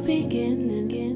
beginning.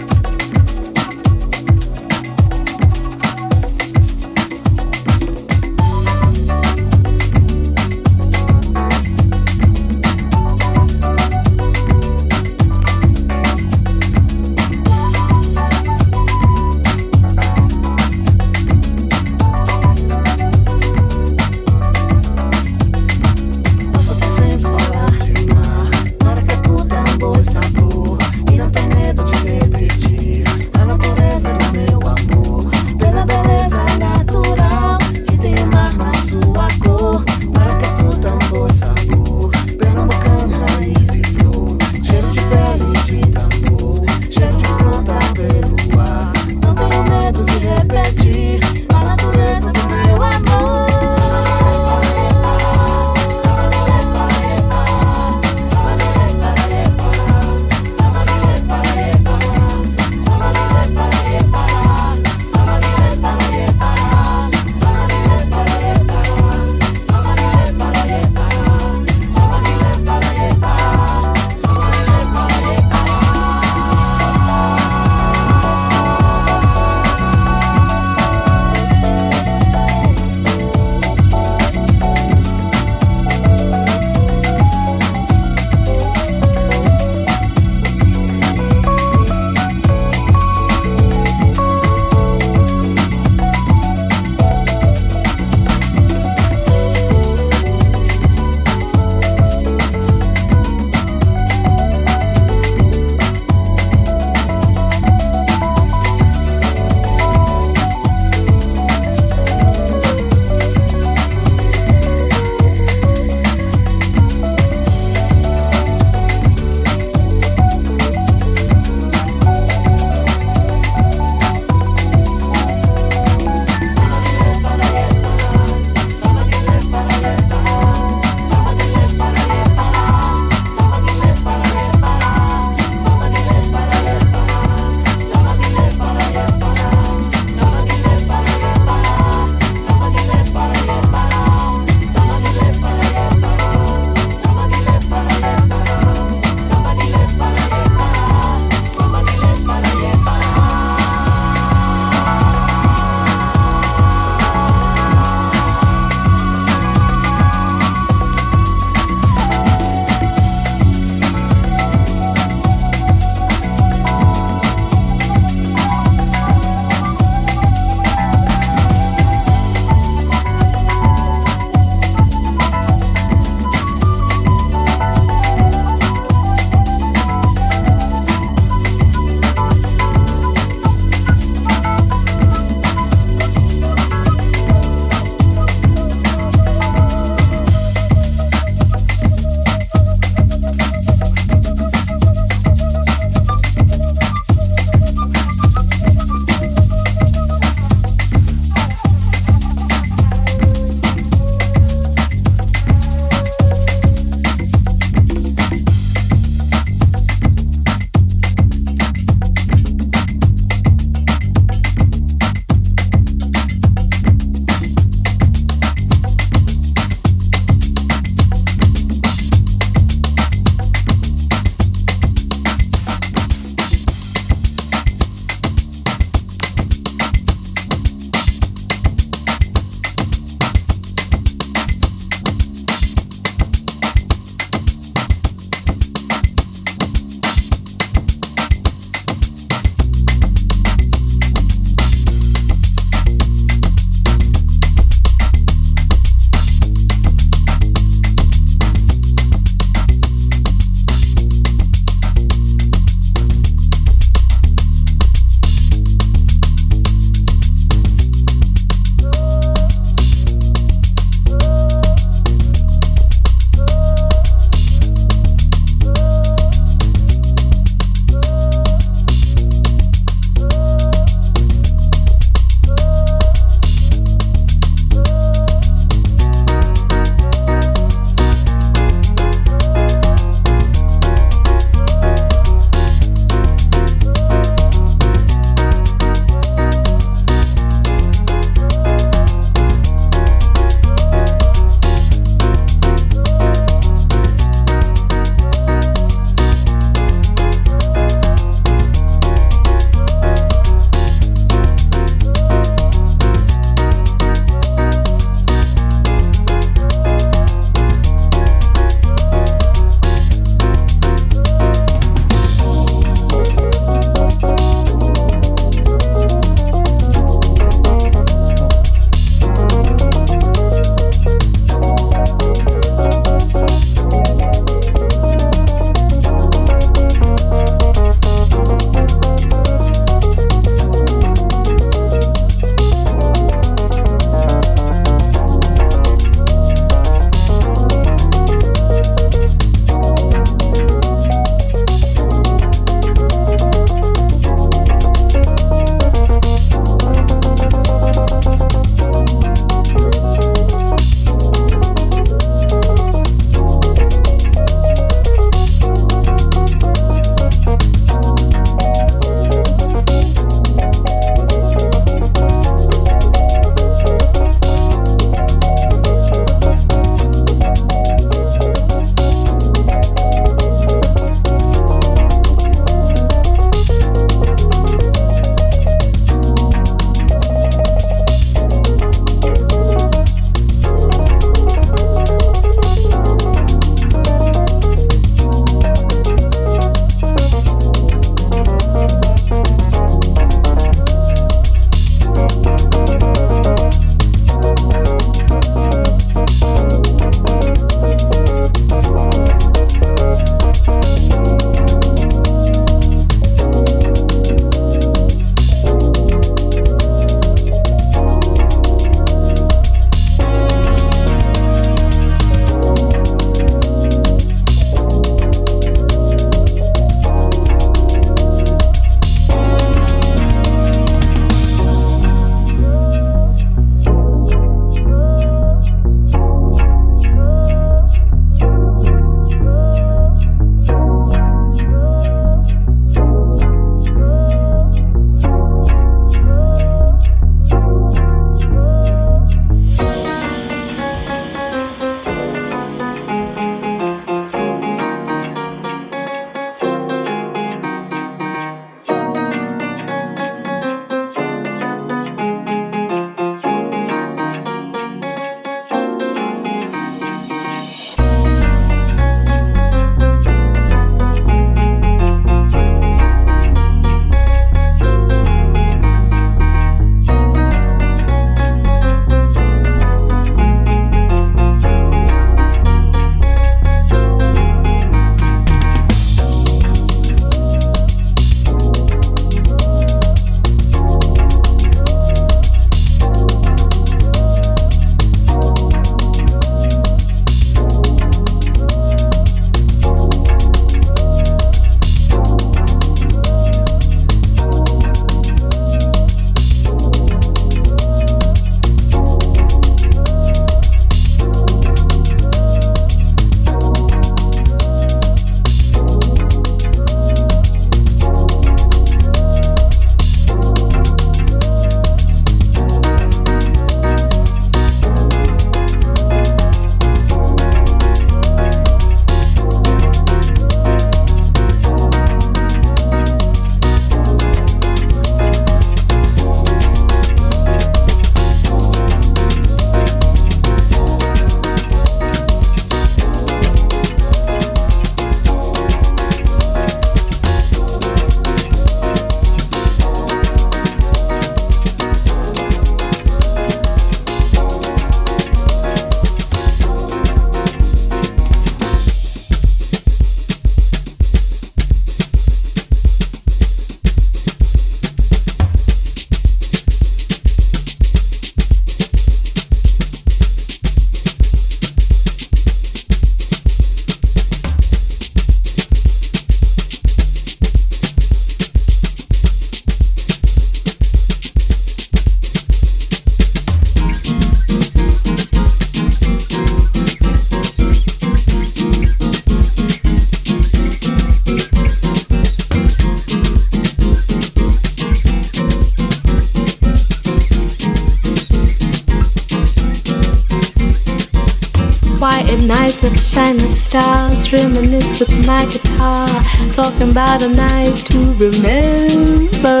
reminisce with my guitar, talking about a night to remember.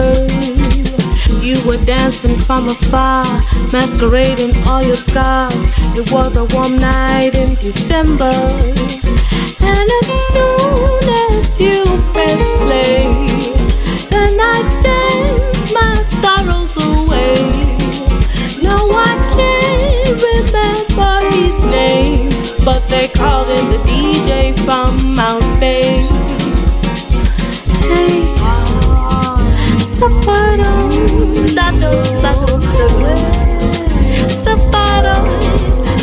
You were dancing from afar, masquerading all your scars. It was a warm night in December. And as soon as you press play, the night dance my sorrows away. No, I can't remember his name, but they called him the DJ from Mount Bay. Hey, Sapado, Lado, Sado, Sapado,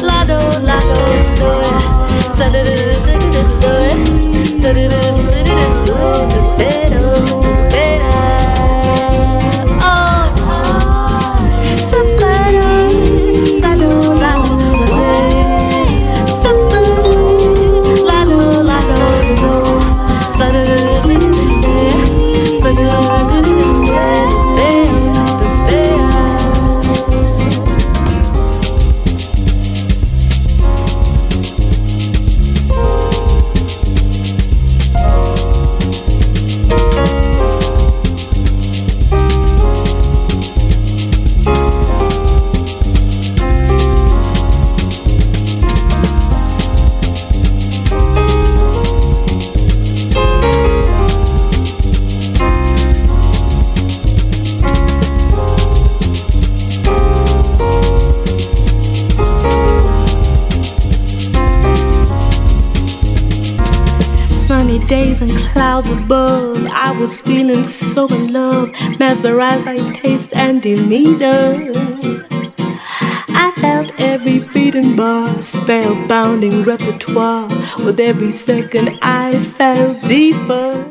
Lado, Lado, sunny so in love, mesmerized by his taste and demeanor. I felt every beating bar, spellbounding repertoire. With every second, I fell deeper.